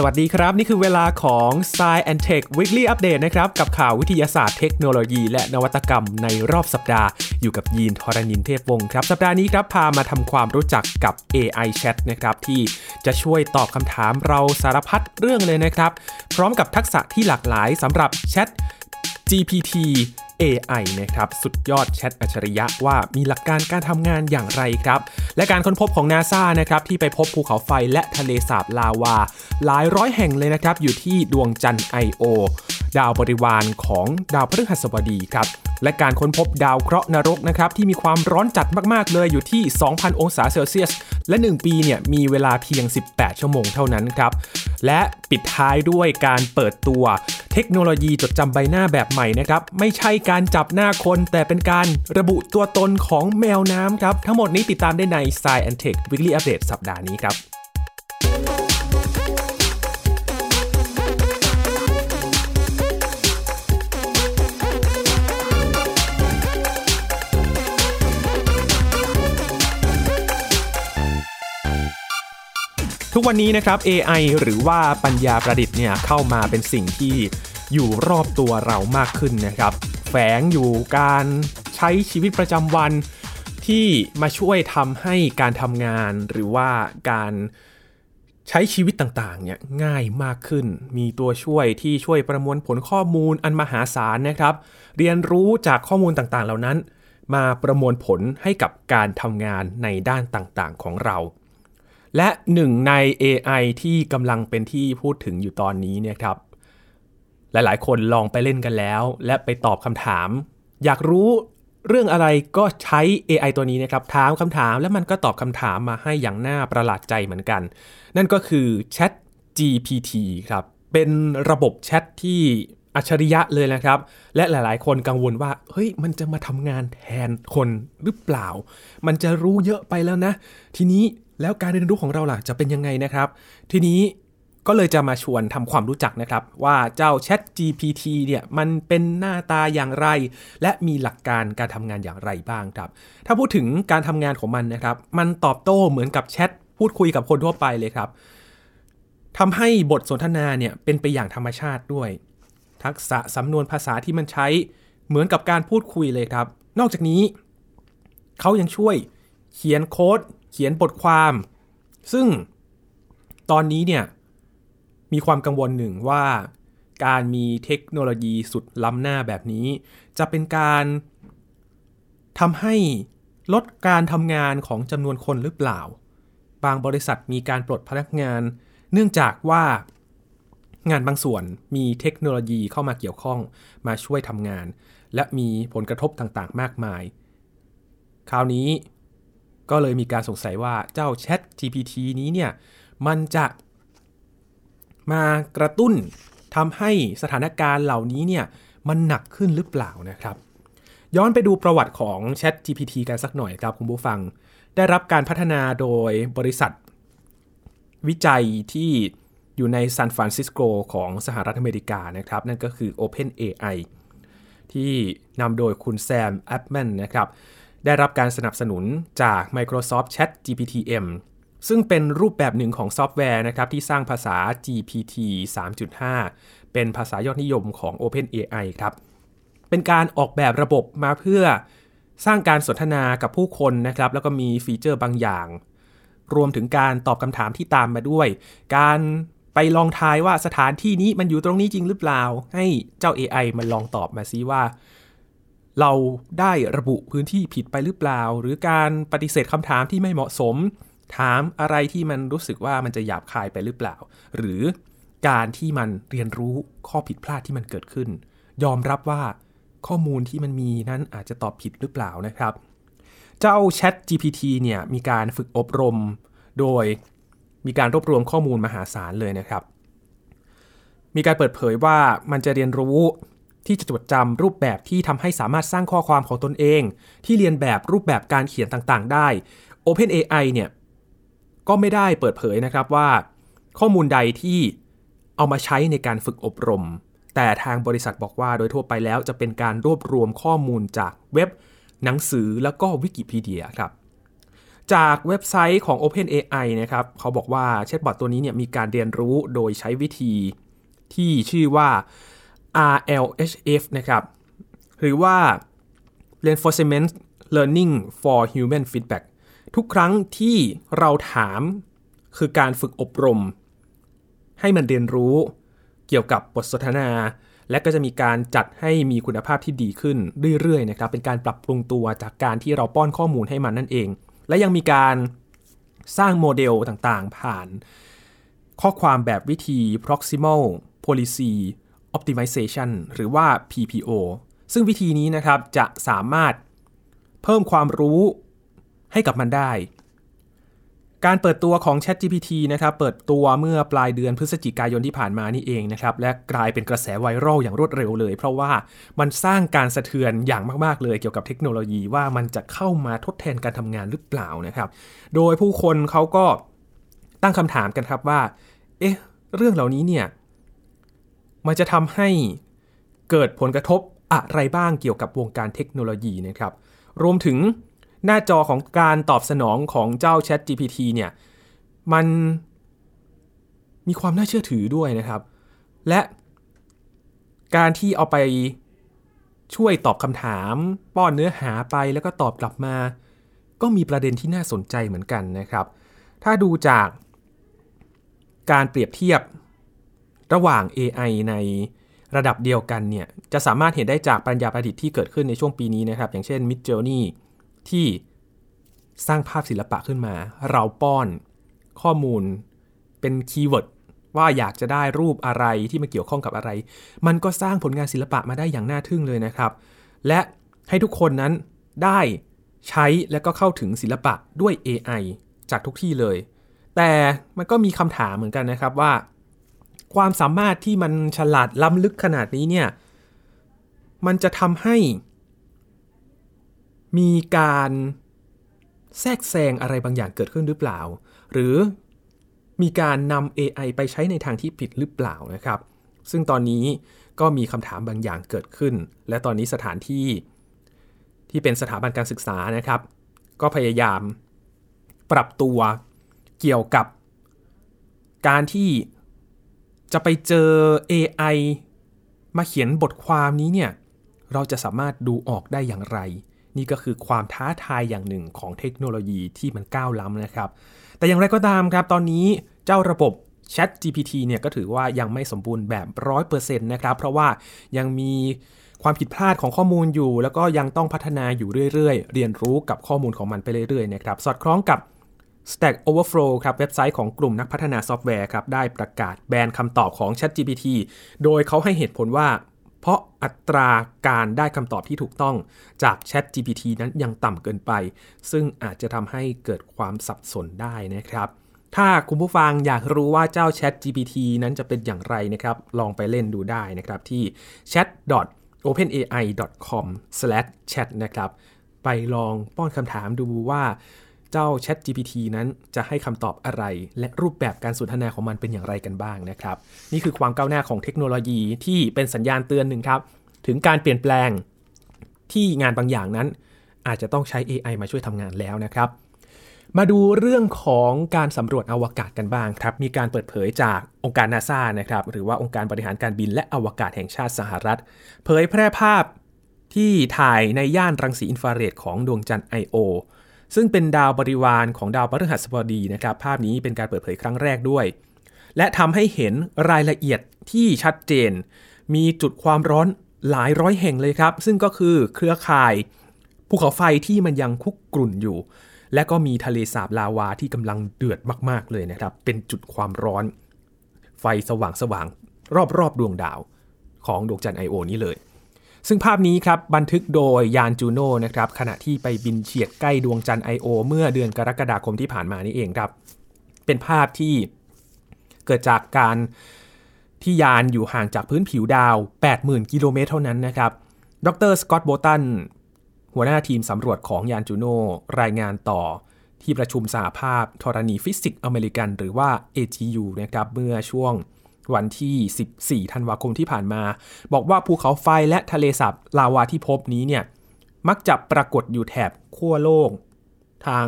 สวัสดีครับ นี่คือเวลาของ Science and Tech Weekly Update นะครับ กับข่าววิทยาศาสตร์เทคโนโลยี และนวัตกรรมในรอบสัปดาห์ อยู่กับยีนทรณินเทพวงศ์ครับ สัปดาห์นี้ครับ พามาทำความรู้จักกับ AI Chat นะครับ ที่จะช่วยตอบคำถามเราสารพัดเรื่องเลยนะครับ พร้อมกับทักษะที่หลากหลายสำหรับ Chat GPT AI นะครับสุดยอดแชทอัจฉริยะว่ามีหลักการการทำงานอย่างไรครับ และการค้นพบของนาซานะครับที่ไปพบภูเขาไฟและทะเลสาบลาวา หลายร้อยแห่งเลยนะครับอยู่ที่ดวงจันทร์ I.O. ดาวบริวารของดาวพฤหัสบดีครับ และการค้นพบดาวเคราะห์นรกนะครับที่มีความร้อนจัดมากๆเลยอยู่ที่ 2,000 องศาเซลเซียส และ 1 ปีเนี่ยมีเวลาเพียง 18 ชั่วโมงเท่านั้นครับ และปิดท้ายด้วยการเปิดตัวเทคโนโลยีจดจำใบหน้าแบบใหม่นะครับ ไม่ใช่การจับหน้าคน แต่เป็นการระบุตัวตนของแมวน้ำครับ ทั้งหมดนี้ติดตามได้ใน Science and Tech Weekly Update สัปดาห์นี้ครับ ทุกวันนี้นะครับ AI หรือว่าปัญญาประดิษฐ์เนี่ยเข้ามาเป็นสิ่งที่อยู่รอบตัวเรามากขึ้นนะครับ แฝงอยู่การใช้ชีวิตประจำวันที่มาช่วยทำให้การทำงานหรือว่าการใช้ชีวิตต่างๆเนี่ยง่ายมากขึ้น มีตัวช่วยที่ช่วยประมวลผลข้อมูลอันมหาศาลนะครับ เรียนรู้จากข้อมูลต่างๆ เหล่านั้น มาประมวลผลให้กับการทำงานในด้านต่างๆของเรา และหนึ่งใน AI ที่กำลังเป็นที่พูดถึงอยู่ตอนนี้เนี่ยครับ หลาย ๆ คนลองไปเล่นกันแล้ว และไปตอบคำถาม อยากรู้เรื่องอะไรก็ใช้ AI ตัวนี้นะครับ ถามคำถามแล้วมันก็ตอบคำถามมาให้อย่างน่าประหลาดใจเหมือนกัน นั่นก็คือ Chat GPT ครับ เป็นระบบแชทที่อัจฉริยะเลยนะครับ และหลาย ๆ คนกังวลว่า เฮ้ย มันจะมาทำงานแทนคนหรือเปล่า มันจะรู้เยอะไปแล้วนะ ทีนี้ แล้วการเรียนรู้ของเราล่ะจะเป็นยังไงนะครับ ทีนี้ก็เลยจะมาชวนทำความรู้จักนะครับ ว่าเจ้า Chat GPT เนี่ยมันเป็นหน้าตาอย่างไร และมีหลักการการทำงานอย่างไรบ้างครับ ถ้าพูดถึงการทำงานของมันนะครับ มันตอบโต้เหมือนกับแชทพูดคุยกับคนทั่วไปเลยครับทำให้บทสนทนาเนี่ยเป็นไปอย่างธรรมชาติด้วย ทักษะสำนวนภาษาที่มันใช้เหมือนกับการพูดคุยเลยครับ นอกจากนี้ เขายังช่วยเขียนโค้ด เขียนบทความ ซึ่งตอนนี้เนี่ยมีความกังวลหนึ่งว่าการมีเทคโนโลยีสุดล้ำหน้าแบบนี้ จะเป็นการทำให้ลดการทำงานของจำนวนคนหรือเปล่า บางบริษัทมีการปลดพนักงาน เนื่องจากว่างานบางส่วนมีเทคโนโลยีเข้ามาเกี่ยวข้องมาช่วยทำงาน และมีผลกระทบต่างๆ มากมาย คราวนี้ ก็เลยมีการสงสัยว่าเจ้า Chat GPT นี้เนี่ยมันจะมากระตุ้นทำให้สถานการณ์เหล่านี้เนี่ยมันหนักขึ้นหรือเปล่านะครับ ย้อนไปดูประวัติของ Chat GPT กันสักหน่อยครับคุณผู้ฟัง ได้รับการพัฒนาโดยบริษัท วิจัยที่อยู่ในซานฟรานซิสโกของสหรัฐอเมริกานะครับ นั่นก็คือ OpenAI ที่นำโดยคุณแซม อัลท์แมนนะครับ ได้รับการสนับสนุนจาก Microsoft Chat GPT-M ซึ่งเป็นรูปแบบหนึ่งของซอฟต์แวร์นะครับที่สร้างภาษา GPT 3.5 เป็นภาษายอดนิยมของ OpenAI ครับ เป็นการออกแบบระบบมาเพื่อสร้างการสนทนากับผู้คนนะครับ แล้วก็มีฟีเจอร์บางอย่าง รวมถึงการตอบคำถามที่ตามมาด้วย การไปลองทายว่าสถานที่นี้มันอยู่ตรงนี้จริงหรือเปล่า ให้เจ้า AI มันลองตอบมาซิว่า เราได้ระบุพื้นที่ผิดไปหรือเปล่า หรือการปฏิเสธคำถามที่ไม่เหมาะสม ถามอะไรที่มันรู้สึกว่ามันจะหยาบคายไปหรือเปล่า หรือการที่มันเรียนรู้ข้อผิดพลาดที่มันเกิดขึ้น ยอมรับว่าข้อมูลที่มันมีนั้นอาจจะตอบผิดหรือเปล่านะครับ เจ้า Chat GPT เนี่ยมีการฝึกอบรม โดยมีการรวบรวมข้อมูลมหาศาลเลยนะครับ มีการเปิดเผยว่ามันจะเรียนรู้ ที่จะจดจำรูปแบบที่ทำให้สามารถสร้างข้อความของตนเอง ที่เรียนแบบรูปแบบการเขียนต่างๆ ได้ OpenAI เนี่ยก็ไม่ได้เปิดเผยนะครับว่า ข้อมูลใดที่เอามาใช้ในการฝึกอบรม แต่ทางบริษัทบอกว่าโดยทั่วไปแล้วจะเป็นการรวบรวมข้อมูลจากเว็บหนังสือแล้วก็วิกิพีเดียครับจากเว็บไซต์ของ OpenAI นะครับเขาบอกว่าแชทบอทตัวนี้เนี่ยมีการเรียนรู้โดยใช้วิธีที่ชื่อว่า RLHF นะครับ หรือว่า Reinforcement Learning for Human Feedback ทุกครั้งที่เราถามคือการฝึกอบรม ให้มันเรียนรู้เกี่ยวกับบทสนทนา และก็จะมีการจัดให้มีคุณภาพที่ดีขึ้นเรื่อยๆนะครับ เป็นการปรับปรุงตัวจากการที่เราป้อนข้อมูลให้มันนั่นเอง และยังมีการสร้างโมเดลต่างๆ ผ่าน ข้อความแบบวิธี proximal policy optimization หรือว่า PPO ซึ่งวิธีนี้นะครับจะสามารถเพิ่มความรู้ให้กับมันได้ การเปิดตัวของ ChatGPT นะครับ เปิดตัวเมื่อปลายเดือนพฤศจิกายนที่ผ่านมานี่เองนะครับ และกลายเป็นกระแสไวรัลอย่างรวดเร็วเลย เพราะว่ามันสร้างการสะเทือนอย่างมาก ๆ เลยเกี่ยวกับเทคโนโลยีว่ามันจะเข้ามาทดแทนการทำงานหรือเปล่านะครับ โดยผู้คนเขาก็ตั้งคำถามกันครับว่า เอ๊ะ เรื่องเหล่านี้เนี่ย มันจะทำให้เกิดผลกระทบอะไรบ้างเกี่ยวกับวงการเทคโนโลยีนะครับ รวมถึงหน้าจอของการตอบสนองของเจ้า Chat GPT เนี่ย มันมีความน่าเชื่อถือด้วยนะครับ และการที่เอาไปช่วยตอบคำถาม ป้อนเนื้อหาไปแล้วก็ตอบกลับมา ก็มีประเด็นที่น่าสนใจเหมือนกันนะครับ ถ้าดูจากการเปรียบเทียบ ระหว่าง AI ในระดับเดียวกันเนี่ยจะสามารถเห็นได้จากปัญญาประดิษฐ์ที่เกิดขึ้นในช่วงปีนี้นะครับ อย่างเช่น Midjourney ที่สร้างภาพศิลปะขึ้นมา เราป้อนข้อมูลเป็น keyword ว่าอยากจะได้รูปอะไรที่มาเกี่ยวข้องกับอะไร มันก็สร้างผลงานศิลปะมาได้อย่างน่าทึ่งเลยนะครับ และให้ทุกคนนั้นได้ใช้และก็เข้าถึงศิลปะด้วย AI จากทุกที่เลย แต่มันก็มีคำถามเหมือนกันนะครับว่า ความสามารถที่มันฉลาดล้ำลึกขนาดนี้เนี่ย มันจะทำให้ มีการแทรกแซงอะไรบางอย่างเกิดขึ้นหรือเปล่า หรือมีการนำ AI ไปใช้ในทางที่ผิดหรือเปล่านะครับ ซึ่งตอนนี้ก็มีคำถามบางอย่างเกิดขึ้น และตอนนี้สถานที่ที่เป็นสถาบันการศึกษานะครับ ก็พยายามปรับตัวเกี่ยวกับการที่ จะไปเจอ AI มาเขียนบทความนี้เนี่ย เราจะสามารถดูออกได้อย่างไร นี่ก็คือความท้าทายอย่างหนึ่งของเทคโนโลยีที่มันก้าวล้ำนะครับ แต่อย่างไรก็ตามครับ ตอนนี้เจ้าระบบ Chat GPT เนี่ยก็ถือว่ายังไม่สมบูรณ์แบบ 100%นะครับ เพราะว่ายังมีความผิดพลาดของข้อมูลอยู่ แล้วก็ยังต้องพัฒนาอยู่เรื่อยๆ เรียนรู้กับข้อมูลของมันไปเรื่อยๆนะครับ สอดคล้องกับ Stack Overflow ครับเว็บไซต์ของกลุ่มนักพัฒนาซอฟต์แวร์ครับได้ประกาศแบนคำตอบของ ChatGPT โดยเขาให้เหตุผลว่า เพราะอัตราการได้คำตอบที่ถูกต้องจาก Chat GPT นั้นยังต่ำเกินไป ซึ่งอาจจะทำให้เกิดความสับสนได้นะครับถ้าคุณผู้ฟังอยากรู้ว่าเจ้า Chat GPT นั้นจะเป็นอย่างไรนะครับ ลองไปเล่นดูได้นะครับที่ chat openai.com/chat นะครับ ไปลองป้อนคำถามดูว่า เจ้า Chat GPT นั้นจะให้คำตอบอะไร และรูปแบบการสนทนาของมันเป็นอย่างไรกันบ้างนะครับ นี่คือความก้าวหน้าของเทคโนโลยีที่เป็นสัญญาณเตือนหนึ่งครับ ถึงการเปลี่ยนแปลงที่งานบางอย่างนั้น อาจจะต้องใช้ AI มาช่วยทำงานแล้วนะครับมาดูเรื่องของการสำรวจอวกาศกันบ้างครับ มีการเปิดเผยจากองค์การนาซานะครับ หรือว่าองค์การบริหารการบินและอวกาศแห่งชาติสหรัฐ เผยแพร่ภาพที่ถ่ายในย่านรังสีอินฟราเรดของดวงจันทร์ I.O. ซึ่งเป็นดาวบริวารของดาวพฤหัสบดีนะครับ ภาพนี้เป็นการเปิดเผยครั้งแรกด้วย และทำให้เห็นรายละเอียดที่ชัดเจน มีจุดความร้อนหลายร้อยแห่งเลยครับ ซึ่งก็คือเครือข่ายภูเขาไฟที่มันยังคุกกรุ่นอยู่ และก็มีทะเลสาบลาวาที่กำลังเดือดมาก ๆ เลยนะครับ เป็นจุดความร้อน ไฟสว่างสว่างรอบๆดวงดาวของดวงจันทร์ไอโอนี้เลย ซึ่งภาพนี้ครับบันทึกโดยยานจูโน่นะครับขณะที่ไปบินเฉียดใกล้ดวงจันทร์ I.O. เมื่อเดือนกรกฎาคมที่ผ่านมานี่เองครับ เป็นภาพที่เกิดจากการที่ยานอยู่ห่างจากพื้นผิวดาว 80,000 กิโลเมตรเท่านั้นนะครับ ดรสกอตต์โบลตันหัวหน้าทีมสำรวจของยานจูโน่รายงานต่อที่ประชุมสหภาพธรณีฟิสิกส์อเมริกัน หรือว่า AGU นะครับเมื่อช่วง วันที่ 14 ธันวาคมที่ผ่านมา บอกว่าภูเขาไฟและทะเลสาบลาวาที่พบนี้เนี่ยมักจะปรากฏอยู่แถบขั้วโลก ทาง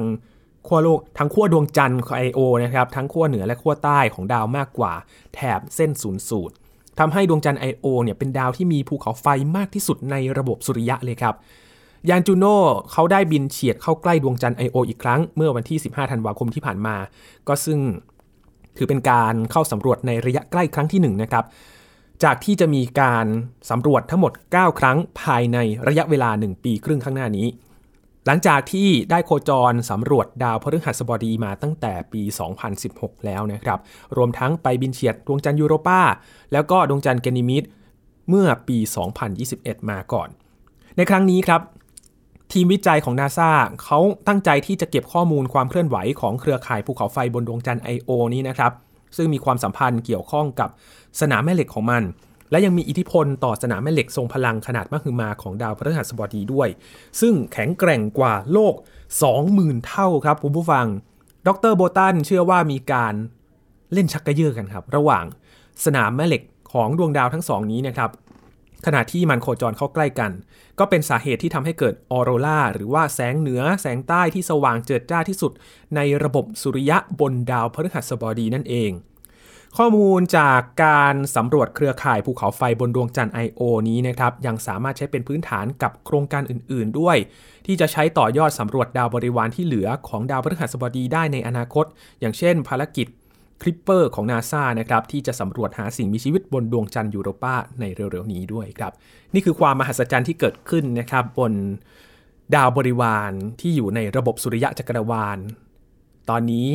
ขั้วโลกทั้งขั้วดวงจันทร์ของ Io นะครับทั้งขั้วเหนือและขั้วใต้ของดาวมากกว่า แถบเส้นศูนย์สูตรทำให้ดวงจันทร์ I.O. เนี่ยเป็นดาวที่มีภูเขาไฟมากที่สุดในระบบสุริยะเลยครับยานจูโน่เขาได้บินเฉียดเข้าใกล้ดวงจันทร์ I.O. อีกครั้ง เมื่อวันที่ 15 ธันวาคมที่ผ่านมา ก็ซึ่ง ถือเป็นการเข้าสำรวจในระยะใกล้ครั้งที่1นะครับจากที่จะมีการสำรวจทั้งหมด 9 ครั้งภายในระยะเวลา 1 ปีครึ่งข้างหน้านี้ หลังจากที่ได้โคจรสำรวจดาวพฤหัสบดีมาตั้งแต่ปี 2016 แล้วนะครับ รวมทั้งไปบินเฉียดดวงจันทร์ยูโรปาแล้วก็ดวงจันทร์เกนิมิดเมื่อปี 2021 มาก่อน ในครั้งนี้ครับ ทีมวิจัยของนาซาเขาตั้งใจที่จะเก็บข้อมูลความเคลื่อนไหวของเครือข่ายภูเขาไฟบนดวงจันทร์ I.O. นี้นะครับ ซึ่งมีความสัมพันธ์เกี่ยวข้องกับสนามแม่เหล็กของมัน และยังมีอิทธิพลต่อสนามแม่เหล็กทรงพลังขนาดมหึมาของดาวพฤหัสบดีด้วย ซึ่งแข็งแกร่งกว่าโลก 20,000 เท่าครับคุณผู้ฟัง ดรโบตันเชื่อว่ามีการเล่นชักกระเยาะกันครับ ระหว่างสนามแม่เหล็กของดวงดาวทั้งสองนี้นะครับ ขณะที่มันโคจรเข้าใกล้กัน ก็เป็นสาเหตุที่ทำให้เกิดออโรราหรือว่าแสงเหนือแสงใต้ที่สว่างเจิดจ้าที่สุด ในระบบสุริยะบนดาวพฤหัสบดีนั่นเอง ข้อมูลจากการสำรวจเครือข่ายภูเขาไฟบนดวงจันทร์ I.O. นี้นะครับยังสามารถใช้เป็นพื้นฐานกับโครงการอื่น ๆ ด้วย ที่จะใช้ต่อยอดสำรวจดาวบริวารที่เหลือของดาวพฤหัสบดีได้ในอนาคต อย่างเช่น ภารกิจ คลิปเปอร์ของนาซานะครับที่จะสำรวจหาสิ่งมีชีวิตบนดวงจันทร์ยูโรปาในเร็วๆนี้ด้วยครับ นี่คือความมหัศจรรย์ที่เกิดขึ้นนะครับบนดาวบริวารที่อยู่ในระบบสุริยะจักรวาล ตอนนี้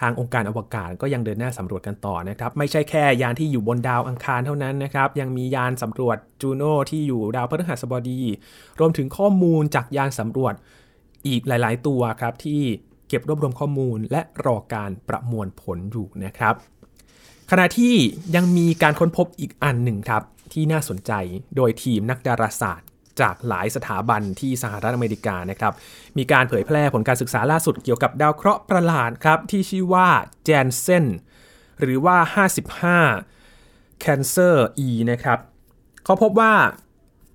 ทางองค์การอวกาศก็ยังเดินหน้าสำรวจกันต่อนะครับ ไม่ใช่แค่ยานที่อยู่บนดาวอังคารเท่านั้นนะครับ ยังมียานสำรวจจูโน่ที่อยู่ดาวพฤหัสบดี รวมถึงข้อมูลจากยานสำรวจอีกหลาย ๆ ตัวครับที่ เก็บรวบรวมข้อมูล และรอการประมวลผลอยู่นะครับ ขณะที่ยังมีการค้นพบอีกอันหนึ่งครับที่น่าสนใจโดยทีมนักดาราศาสตร์จากหลายสถาบันที่สหรัฐอเมริกานะครับ มีการเผยแพร่ผลการศึกษาล่าสุดเกี่ยวกับดาวเคราะห์ประหลาดครับ ที่ชื่อว่าแจนเซนหรือว่า 55 Cancer E นะครับเขาพบว่า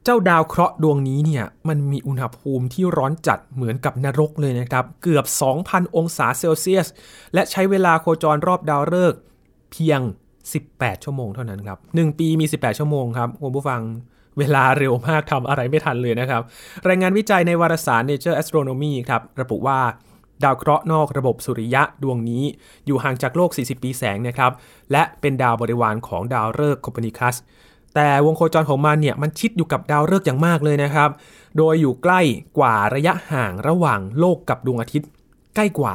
เจ้าดาวเคราะห์ดวงนี้เนี่ยมันมีอุณหภูมิที่ร้อนจัดเหมือนกับนรกเลยนะครับ เกือบ 2,000 องศาเซลเซียส และใช้เวลาโคจรรอบดาวฤกษ์เพียง 18 ชั่วโมงเท่านั้นครับ 1 ปีมี 18 ชั่วโมงครับคุณผู้ฟังเวลาเร็วมากทำอะไรไม่ทันเลยนะครับ รายงานวิจัยในวารสาร Nature Astronomy ครับ ระบุว่าดาวเคราะห์นอกระบบสุริยะดวงนี้ อยู่ห่างจากโลก 40 ปีแสงนะครับ และเป็นดาวบริวารของดาวฤกษ์โคเปนิคัส แต่วงโคจรของมันเนี่ยมันชิดอยู่กับดาวฤกษ์อย่างมากเลยนะครับ โดยอยู่ใกล้กว่าระยะห่างระหว่างโลกกับดวงอาทิตย์ ใกล้กว่า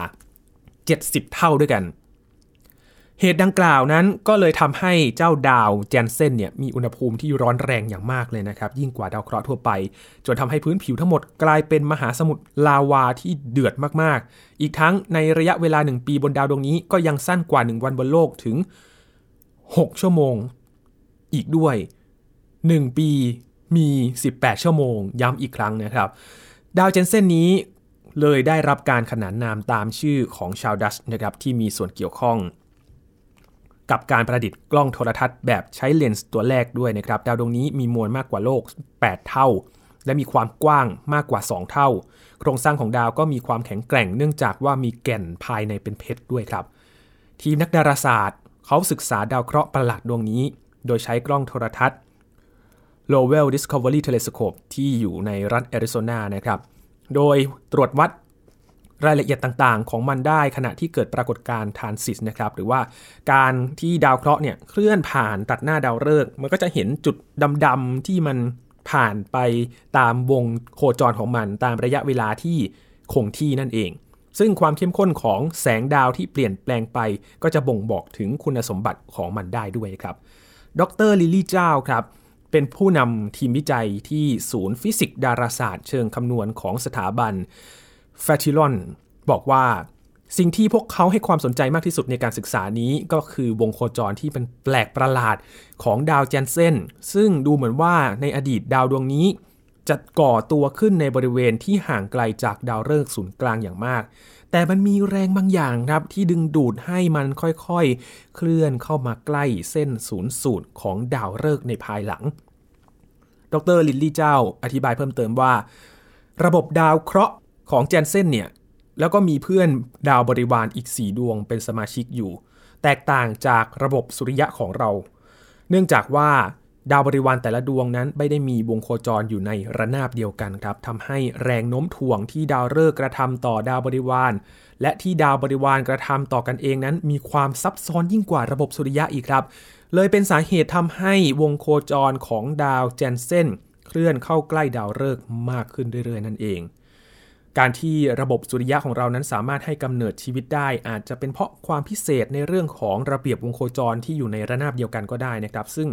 70 เท่าด้วยกัน เหตุดังกล่าวนั้นก็เลยทำให้เจ้าดาวแจนเซนเนี่ยมีอุณหภูมิที่ร้อนแรงอย่างมากเลยนะครับ ยิ่งกว่าดาวเคราะห์ทั่วไป จนทำให้พื้นผิวทั้งหมดกลายเป็นมหาสมุทรลาวาที่เดือดมากๆ อีกทั้งในระยะเวลา 1 ปีบนดาวดวงนี้ก็ยังสั้นกว่า 1 วันบนโลกถึง 6 ชั่วโมง อีกด้วย 1 ปีมี 18 ชั่วโมง ย้ำอีกครั้งนะครับ ดาวเจนเซนนี้เลยได้รับการขนานนามตามชื่อของชาวดัชนะครับที่มีส่วนเกี่ยวข้อง กับการประดิษฐ์กล้องโทรทัศน์แบบใช้เลนส์ตัวแรกด้วยนะครับ ดาวดวงนี้มีมวลมากกว่าโลก 8 เท่า และมีความกว้างมากกว่า 2 เท่า โครงสร้างของดาวก็มีความแข็งแกร่ง เนื่องจากว่ามีแก่นภายในเป็นเพชรด้วยครับ ทีมนักดาราศาสตร์ เขาศึกษาดาวเคราะห์ประหลาดดวงนี้ โดยใช้กล้องโทรทัศน์ Lowell Discovery Telescope ที่อยู่ในรัฐแอริโซนานะครับ โดยตรวจวัดรายละเอียดต่างๆ ของมันได้ขณะที่เกิดปรากฏการณ์ทานซิสนะครับ หรือว่าการที่ดาวเคราะห์เนี่ยเคลื่อนผ่านตัดหน้าดาวฤกษ์มันก็จะเห็นจุดดำๆที่มันผ่านไปตามวงโคจรของมัน ตามระยะเวลาที่คงที่นั่นเอง ซึ่งความเข้มข้นของแสงดาวที่เปลี่ยนแปลงไป ก็จะบ่งบอกถึงคุณสมบัติของมันได้ด้วยครับ ดรลิลลี่ จ้าวครับเป็นผู้นำทีมวิจัยที่ศูนย์ฟิสิกส์ดาราศาสตร์ เชิงคำนวณของสถาบันแฟลตไอรอนบอกว่าสิ่งที่พวกเขาให้ความสนใจมากที่สุดในการศึกษานี้ก็คือวงโคจรที่เป็นแปลกประหลาดของดาวแจนเซนซึ่งดูเหมือนว่าในอดีตดาวดวงนี้ จะก่อตัวขึ้นในบริเวณที่ห่างไกลจากดาวฤกษ์ศูนย์กลางอย่างมาก แต่มันมีแรงบางอย่างครับที่ดึงดูดให้มันค่อยๆ เคลื่อนเข้ามาใกล้เส้นศูนย์สูตรของดาวฤกษ์ในภายหลัง ดรลิลลี่ จ้าวอธิบายเพิ่มเติมว่า ระบบดาวเคราะห์ของแจนเซนเนี่ยแล้วก็มีเพื่อนดาวบริวารอีก 4 ดวงเป็นสมาชิกอยู่ แตกต่างจากระบบสุริยะของเรา เนื่องจากว่า ดาวบริวารแต่ละดวงนั้นไม่ได้มีวงโคจรอยู่ในระนาบเดียวกันครับทำให้แรงโน้มถ่วงที่ดาวฤกษ์กระทำต่อดาวบริวาร และที่ดาวบริวารกระทำต่อกันเองนั้น มีความซับซ้อนยิ่งกว่าระบบสุริยะอีกครับ เลยเป็นสาเหตุทำให้วงโคจรของดาวเจนเซนเคลื่อนเข้าใกล้ดาวฤกษ์มากขึ้นเรื่อยๆนั่นเอง การที่ระบบสุริยะของเรานั้นสามารถให้กำเนิดชีวิตได้ อาจจะเป็นเพราะความพิเศษในเรื่องของระเบียบวงโคจรที่อยู่ในระนาบเดียวกันก็ได้นะครับ ซึ่ง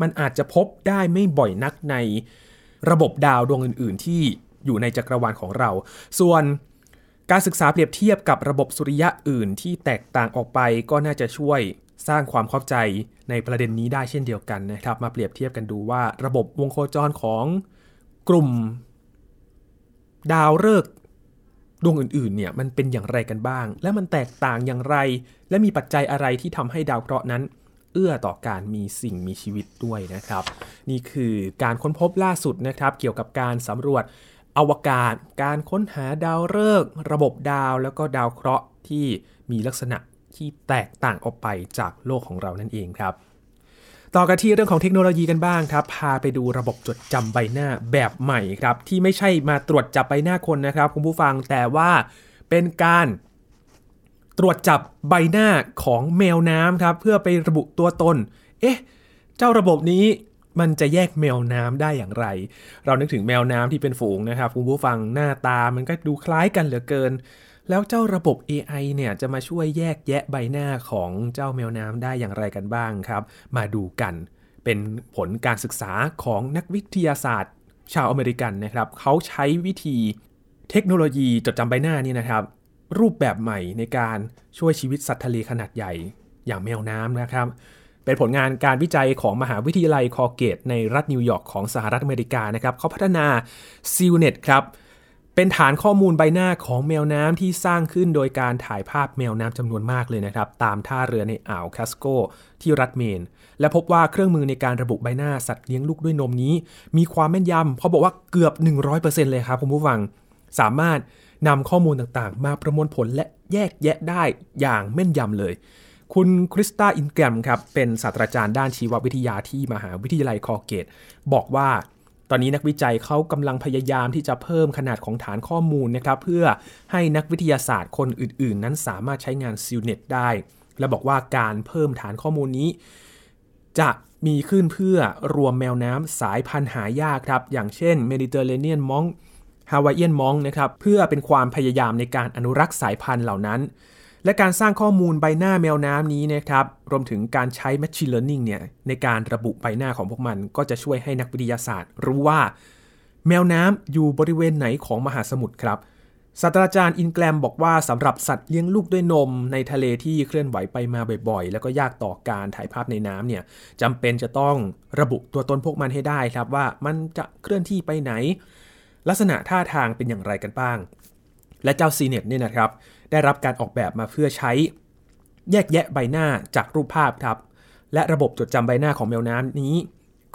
มันอาจจะพบได้ไม่บ่อยนักในระบบดาวดวงอื่น ๆ ที่อยู่ในจักรวาลของเรา ส่วนการศึกษาเปรียบเทียบกับระบบสุริยะอื่นที่แตกต่างออกไปก็น่าจะช่วยสร้างความเข้าใจในประเด็นนี้ได้เช่นเดียวกันนะครับ มาเปรียบเทียบกันดูว่าระบบวงโคจรของกลุ่ม ดาวฤกษ์ดวงอื่นๆเนี่ยมันเป็นอย่างไรกันบ้าง และมันแตกต่างอย่างไร และมีปัจจัยอะไรที่ทำให้ดาวเคราะห์นั้น เอื้อต่อการมีสิ่งมีชีวิตด้วยนะครับ นี่คือการค้นพบล่าสุดนะครับ เกี่ยวกับการสำรวจอวกาศ การค้นหาดาวฤกษ์ระบบดาวแล้วก็ดาวเคราะห์ที่มีลักษณะที่แตกต่างออกไปจากโลกของเรานั่นเองครับ ต่อกันที่เรื่องของเทคโนโลยีกันบ้างครับ พาไปดูระบบจดจำใบหน้าแบบใหม่ครับ ที่ไม่ใช่มาตรวจจับใบหน้าคนนะครับคุณผู้ฟังแต่ว่าเป็นการ ตรวจจับใบหน้าของแมวน้ำครับ เพื่อไประบุตัวตน เอ๊ะ เจ้าระบบนี้มันจะแยกแมวน้ำได้อย่างไร เรานึกถึงแมวน้ำที่เป็นฝูงนะครับคุณผู้ฟังหน้าตามันก็ดูคล้ายกันเหลือเกิน แล้วเจ้าระบบ AI เนี่ยจะมาช่วยแยกแยะใบหน้าของเจ้าแมวน้ำได้อย่างไรกันบ้างครับ มาดูกัน เป็นผลการศึกษาของนักวิทยาศาสตร์ ชาวอเมริกันนะครับ เขาใช้วิธีเทคโนโลยีจดจำใบหน้านี่นะครับ รูปแบบใหม่ในการช่วยชีวิตสัตว์ทะเลขนาดใหญ่อย่างแมวน้ำนะครับ เป็นผลงานการวิจัยของมหาวิทยาลัยคอเกต ในรัฐนิวยอร์กของสหรัฐอเมริกานะครับเขาพัฒนา s e a l n e t ครับเป็นฐานข้อมูลใบหน้าของแมวน้ำที่สร้างขึ้นโดยการถ่ายภาพแมวน้ำจำนวนมากเลยนะครับ ตามท่าเรือในอ่าวแคสโกที่รัฐเมน และพบว่าเครื่องมือในการระบุใบหน้าสัตว์เลี้ยงลูกด้วยนมนี้ มีความแม่นยำเขาบอกว่าเกือบ 100%เลยครับคุณผู้ฟัง สามารถ นำข้อมูลต่างๆ มาประมวลผลและแยกแยะได้อย่างแม่นยำเลย คุณคริสตาอินแกรมครับ เป็นศาสตราจารย์ด้านชีววิทยาที่มหาวิทยาลัยคอเกต บอกว่าตอนนี้นักวิจัยเขากำลังพยายามที่จะเพิ่มขนาดของฐานข้อมูลนะครับ เพื่อให้นักวิทยาศาสตร์คนอื่น ๆ นั้นสามารถใช้งาน SealNet ได้ และบอกว่าการเพิ่มฐานข้อมูลนี้ จะมีขึ้นเพื่อรวมแมวน้ำสายพันธุ์หายากครับ อย่างเช่นเมดิเตอร์เรเนียนมองาวายเอียนมองนะครับเพื่อเป็นความพยายามในการอนุรักษ์สายพันธุ์เหล่านั้น และการสร้างข้อมูลใบหน้าแมวน้ำนี้นะครับรวมถึงการใช้ Machine Learning เนี่ยในการระบุใบหน้าของพวกมัน ก็จะช่วยให้นักวิทยาศาสตร์ รู้ว่า แมวน้ำอยู่บริเวณไหนของมหาสมุทรครับศาสตราจารย์อินแกรมบอกว่าสำหรับสัตว์เลี้ยงลูกด้วยนมในทะเลที่เคลื่อนไหวไปมาบ่อยๆ แล้วก็ยากต่อการถ่ายภาพในน้ำเนี่ยจำเป็นจะต้องระบุตัวตนพวกมันให้ได้ครับว่ามันจะเคลื่อนที่ไปไหน ลักษณะท่าทางเป็นอย่างไรกันบ้าง และเจ้าซีเน็ตเนี่ยนะครับ ได้รับการออกแบบมาเพื่อใช้แยกแยะใบหน้าจากรูปภาพครับ และระบบจดจำใบหน้าของแมวน้ำนี้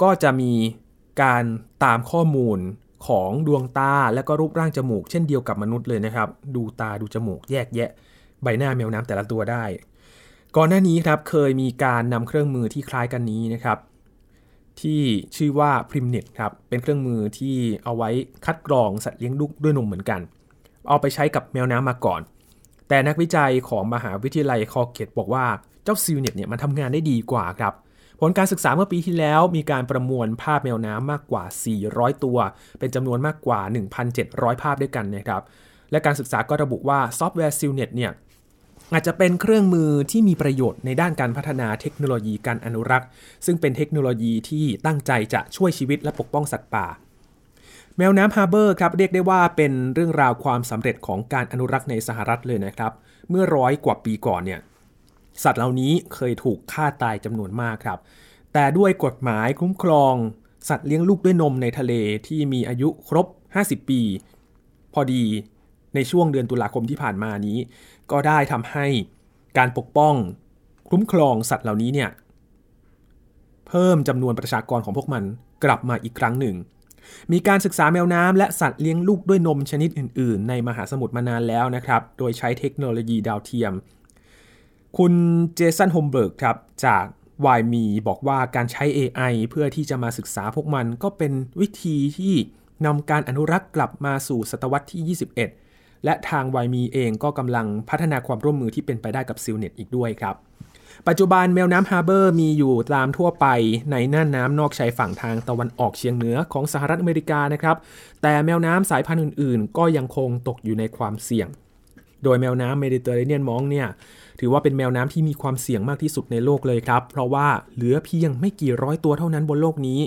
ก็จะมีการตามข้อมูลของดวงตาและก็รูปร่างจมูก เช่นเดียวกับมนุษย์เลยนะครับ ดูตาดูจมูกแยกแยะ ใบหน้าแมวน้ำแต่ละตัวได้ ก่อนหน้านี้ครับเคยมีการนำเครื่องมือที่คล้ายกันนี้นะครับ ที่ชื่อว่า Primnet ครับ เป็นเครื่องมือที่เอาไว้คัดกรองสัตว์เลี้ยงลูกด้วยนมเหมือนกัน เอาไปใช้กับแมวน้ำมาก่อน แต่นักวิจัยของมหาวิทยาลัยคอเกตบอกว่าเจ้าซิลเน็ตเนี่ยมันทำงานได้ดีกว่าครับ ผลการศึกษาเมื่อปีที่แล้วมีการประมวลภาพแมวน้ำมากกว่า 400 ตัว เป็นจำนวนมากกว่า 1,700 ภาพด้วยกันนะครับ และการศึกษาก็ระบุว่าซอฟต์แวร์ SealNet เนี่ย อาจจะเป็นเครื่องมือที่มีประโยชน์ในด้านการพัฒนาเทคโนโลยีการอนุรักษ์ ซึ่งเป็นเทคโนโลยีที่ตั้งใจจะช่วยชีวิตและปกป้องสัตว์ป่า แมวน้ำฮาร์เบอร์ครับเรียกได้ว่าเป็นเรื่องราวความสำเร็จของการอนุรักษ์ในสหรัฐเลยนะครับ เมื่อร้อยกว่าปีก่อนเนี่ยสัตว์เหล่านี้เคยถูกฆ่าตายจำนวนมากครับ แต่ด้วยกฎหมายคุ้มครอง สัตว์เลี้ยงลูกด้วยนมในทะเลที่มีอายุครบ 50 ปี พอดี ในช่วงเดือนตุลาคมที่ผ่านมานี้ ก็ได้ทำให้การปกป้องคุ้มครองสัตว์เหล่านี้เนี่ยเพิ่มจำนวนประชากรของพวกมันกลับมาอีกครั้งหนึ่ง มีการศึกษาแมวน้ำและสัตว์เลี้ยงลูกด้วยนมชนิดอื่น ๆ ในมหาสมุทรมานานแล้วนะครับ โดยใช้เทคโนโลยีดาวเทียม คุณเจสันโฮมเบิร์กครับจากวายมีบอกว่าการใช้ AI เพื่อที่จะมาศึกษาพวกมันก็เป็นวิธีที่นำการอนุรักษ์กลับมาสู่ศตวรรษที่ 21 และทางไวมีเองก็กำลังพัฒนาความร่วมมือที่เป็นไปได้กับ SealNet อีกด้วยครับ ปัจจุบันแมวน้ำฮาร์เบอร์มีอยู่ตามทั่วไปในน่านน้ำนอกชายฝั่งทางตะวันออกเฉียงเหนือของสหรัฐอเมริกานะครับ แต่แมวน้ำสายพันธุ์อื่น ๆ ก็ยังคงตกอยู่ในความเสี่ยง โดยแมวน้ำเมดิเตอร์เรเนียน monk เนี่ยถือว่าเป็นแมวน้ำที่มีความเสี่ยงมากที่สุดในโลกเลยครับ เพราะว่าเหลือเพียงไม่กี่ร้อยตัวเท่านั้นบนโลกนี้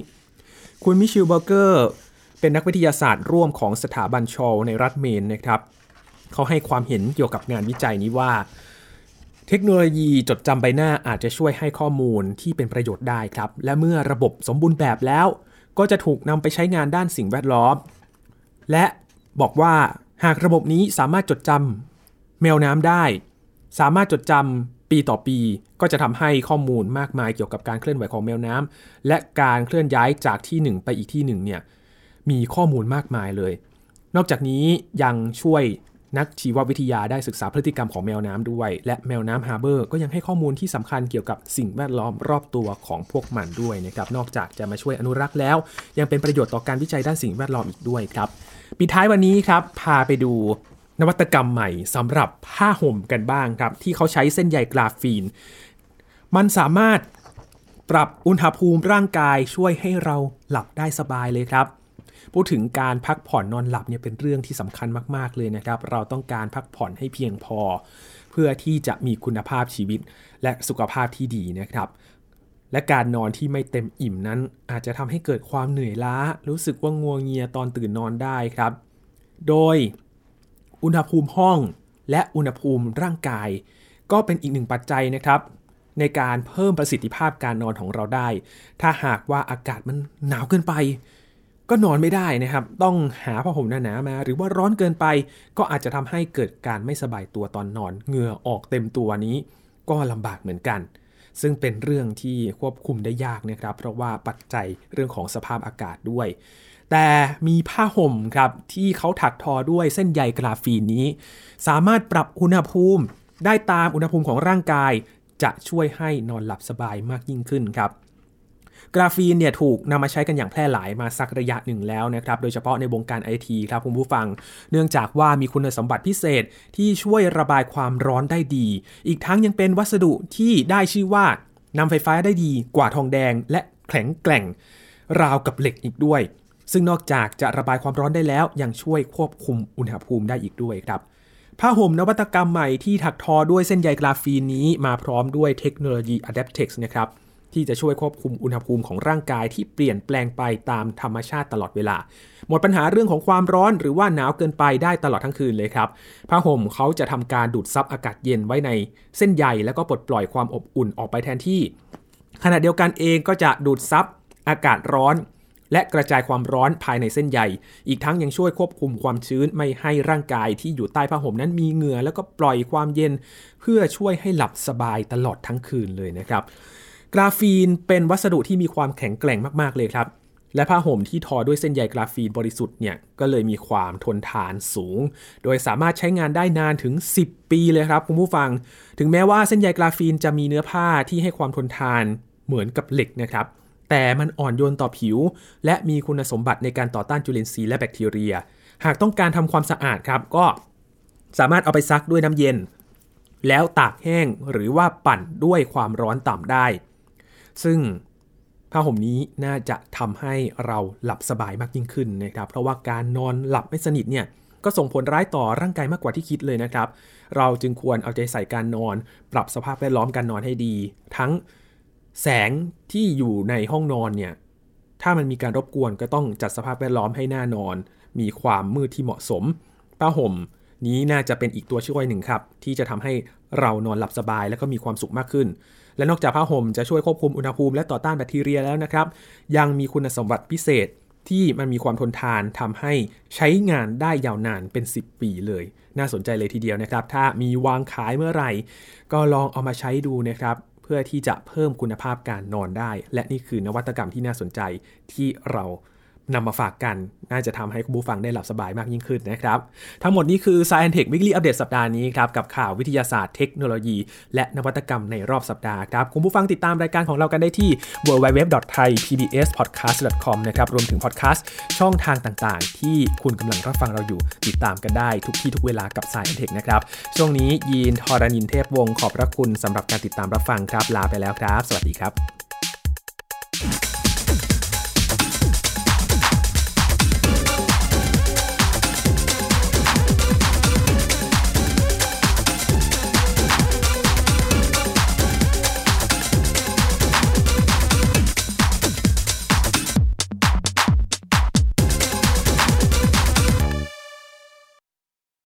คุณมิเชลเบอร์เกอร์ เป็นนักวิทยาศาสตร์ร่วมของสถาบันโชลส์ในรัฐเมนนะครับ เขาให้ความเห็นเกี่ยวกับงานวิจัยนี้ว่า เทคโนโลยีจดจำใบหน้าอาจจะช่วยให้ข้อมูลที่เป็นประโยชน์ได้ครับ และเมื่อระบบสมบูรณ์แบบแล้ว ก็จะถูกนำไปใช้งานด้านสิ่งแวดล้อม และบอกว่าหากระบบนี้สามารถจดจำแมวน้ำได้ สามารถจดจำปีต่อปีก็จะทำให้ข้อมูลมากมายเกี่ยวกับการเคลื่อนไหวของแมวน้ำและการเคลื่อนย้ายจากที่หนึ่งไปอีกที่หนึ่งเนี่ยมีข้อมูลมากมายเลย นอกจากนี้ยังช่วย นักชีววิทยาได้ศึกษาพฤติกรรมของแมวน้ำด้วย และแมวน้ำฮาร์เบอร์ก็ยังให้ข้อมูลที่สำคัญเกี่ยวกับสิ่งแวดล้อมรอบตัวของพวกมันด้วยนะครับ นอกจากจะมาช่วยอนุรักษ์แล้ว ยังเป็นประโยชน์ต่อการวิจัยด้านสิ่งแวดล้อมอีกด้วยครับ ปิดท้ายวันนี้ครับ พาไปดูนวัตกรรมใหม่สำหรับผ้าห่มกันบ้างครับ ที่เขาใช้เส้นใยกราฟีน มันสามารถปรับอุณหภูมิร่างกายช่วยให้เราหลับได้สบายเลยครับ พูดถึงการพักผ่อนนอนหลับเนี่ยเป็นเรื่องที่สำคัญมาก ๆ เลยนะครับ เราต้องการพักผ่อนให้เพียงพอ เพื่อที่จะมีคุณภาพชีวิตและสุขภาพที่ดีนะครับ และการนอนที่ไม่เต็มอิ่มนั้น อาจจะทำให้เกิดความเหนื่อยล้า รู้สึกว่างัวงเงียตอนตื่นนอนได้ครับ โดยอุณหภูมิห้องและอุณหภูมิร่างกาย ก็เป็นอีกหนึ่งปัจจัยนะครับในการเพิ่มประสิทธิภาพการนอนของเราได้ ถ้าหากว่าอากาศมันหนาวเกินไป ก็นอนไม่ได้นะครับ ต้องหาผ้าห่มหนาๆมา หรือว่าร้อนเกินไป ก็อาจจะทำให้เกิดการไม่สบายตัวตอนนอน เหงื่อออกเต็มตัวนี้ ก็ลำบากเหมือนกัน ซึ่งเป็นเรื่องที่ควบคุมได้ยากนะครับ เพราะว่าปัจจัยเรื่องของสภาพอากาศด้วย แต่มีผ้าห่มครับที่เขาถักทอด้วยเส้นใยกราฟีนนี้ สามารถปรับอุณหภูมิ ได้ตามอุณหภูมิของร่างกาย จะช่วยให้นอนหลับสบายมากยิ่งขึ้นครับ กราฟีนเนี่ยถูกนำมาใช้กันอย่างแพร่หลายมาสักระยะหนึ่งแล้วนะครับ โดยเฉพาะในวงการไอทีครับคุณผู้ฟัง เนื่องจากว่ามีคุณสมบัติพิเศษที่ช่วยระบายความร้อนได้ดี อีกทั้งยังเป็นวัสดุที่ได้ชื่อว่านำไฟฟ้าได้ดีกว่าทองแดง และแข็งแกร่ง ราวกับเหล็กอีกด้วย ซึ่งนอกจากจะระบายความร้อนได้แล้ว ยังช่วยควบคุมอุณหภูมิได้อีกด้วยครับผ้าห่มนวัตกรรมใหม่ที่ถักทอด้วยเส้นใยกราฟีนนี้มาพร้อมด้วยเทคโนโลยี Adaptex นะครับ ที่จะช่วยควบคุมอุณหภูมิของร่างกายที่เปลี่ยนแปลงไปตามธรรมชาติตลอดเวลา หมดปัญหาเรื่องของความร้อนหรือว่าหนาวเกินไปได้ตลอดทั้งคืนเลยครับผ้าห่มเขาจะทำการดูดซับอากาศเย็นไว้ในเส้นใยแล้วก็ปลดปล่อยความอบอุ่นออกไปแทนที่ ขณะเดียวกันเองก็จะดูดซับอากาศร้อนและกระจายความร้อนภายในเส้นใย อีกทั้งยังช่วยควบคุมความชื้นไม่ให้ร่างกายที่อยู่ใต้ผ้าห่มนั้นมีเหงื่อแล้วก็ปล่อยความเย็น เพื่อช่วยให้หลับสบายตลอดทั้งคืนเลยนะครับ กราฟีนเป็นวัสดุที่มีความแข็งแกร่งมากๆเลยครับ และผ้าห่มที่ทอด้วยเส้นใยกราฟีนบริสุทธิ์เนี่ยก็เลยมีความทนทานสูง โดยสามารถใช้งานได้นานถึง 10 ปีเลยครับคุณผู้ฟัง ถึงแม้ว่าเส้นใยกราฟีนจะมีเนื้อผ้าที่ให้ความทนทานเหมือนกับเหล็กนะครับแต่มันอ่อนโยนต่อผิว และมีคุณสมบัติในการต่อต้านจุลินทรีย์และแบคทีเรีย หากต้องการทำความสะอาดครับ ก็สามารถเอาไปซักด้วยน้ำเย็น แล้วตากแห้งหรือว่าปั่นด้วยความร้อนต่ำได้ ซึ่งผ้าห่มนี้น่าจะทำให้เราหลับสบายมากยิ่งขึ้นนะครับ เพราะว่าการนอนหลับไม่สนิทเนี่ยก็ส่งผลร้ายต่อร่างกายมากกว่าที่คิดเลยนะครับ เราจึงควรเอาใจใส่การนอน ปรับสภาพแวดล้อมการนอนให้ดี ทั้งแสงที่อยู่ในห้องนอนเนี่ยถ้ามันมีการรบกวนก็ต้องจัดสภาพแวดล้อมให้น่านอน มีความมืดที่เหมาะสมผ้าห่มนี้น่าจะเป็นอีกตัวช่วยหนึ่งครับ ที่จะทำให้เรานอนหลับสบาย และก็มีความสุขมากขึ้น และนอกจากผ้าห่มจะช่วยควบคุมอุณหภูมิและต่อต้านแบคทีเรียแล้วนะครับ ยังมีคุณสมบัติพิเศษที่มันมีความทนทานทำให้ใช้งานได้ยาวนานเป็น 10 ปีเลย น่าสนใจเลยทีเดียวนะครับ ถ้ามีวางขายเมื่อไหร่ ก็ลองเอามาใช้ดูนะครับ เพื่อที่จะเพิ่มคุณภาพการนอนได้ และนี่คือนวัตกรรมที่น่าสนใจที่เรา นำมาฝากกัน น่าจะทำให้คุณผู้ฟังได้หลับสบายมากยิ่งขึ้นนะครับ ทั้งหมดนี้คือ Science Tech Weekly Update สัปดาห์นี้ครับ กับข่าววิทยาศาสตร์เทคโนโลยี และนวัตกรรมในรอบสัปดาห์ครับ คุณผู้ฟังติดตามรายการของเรากันได้ที่ www.thaipbspodcast.com นะครับ รวมถึงพอดแคสต์ช่องทางต่างๆ ที่คุณกำลังรับฟังเราอยู่ ติดตามกันได้ทุกที่ทุกเวลากับ Science Tech นะครับ ช่วงนี้ยีนทอรานินเทพวงศ์ขอบพระคุณสำหรับการติดตามรับฟังครับ ลาไปแล้วครับ สวัสดีครับ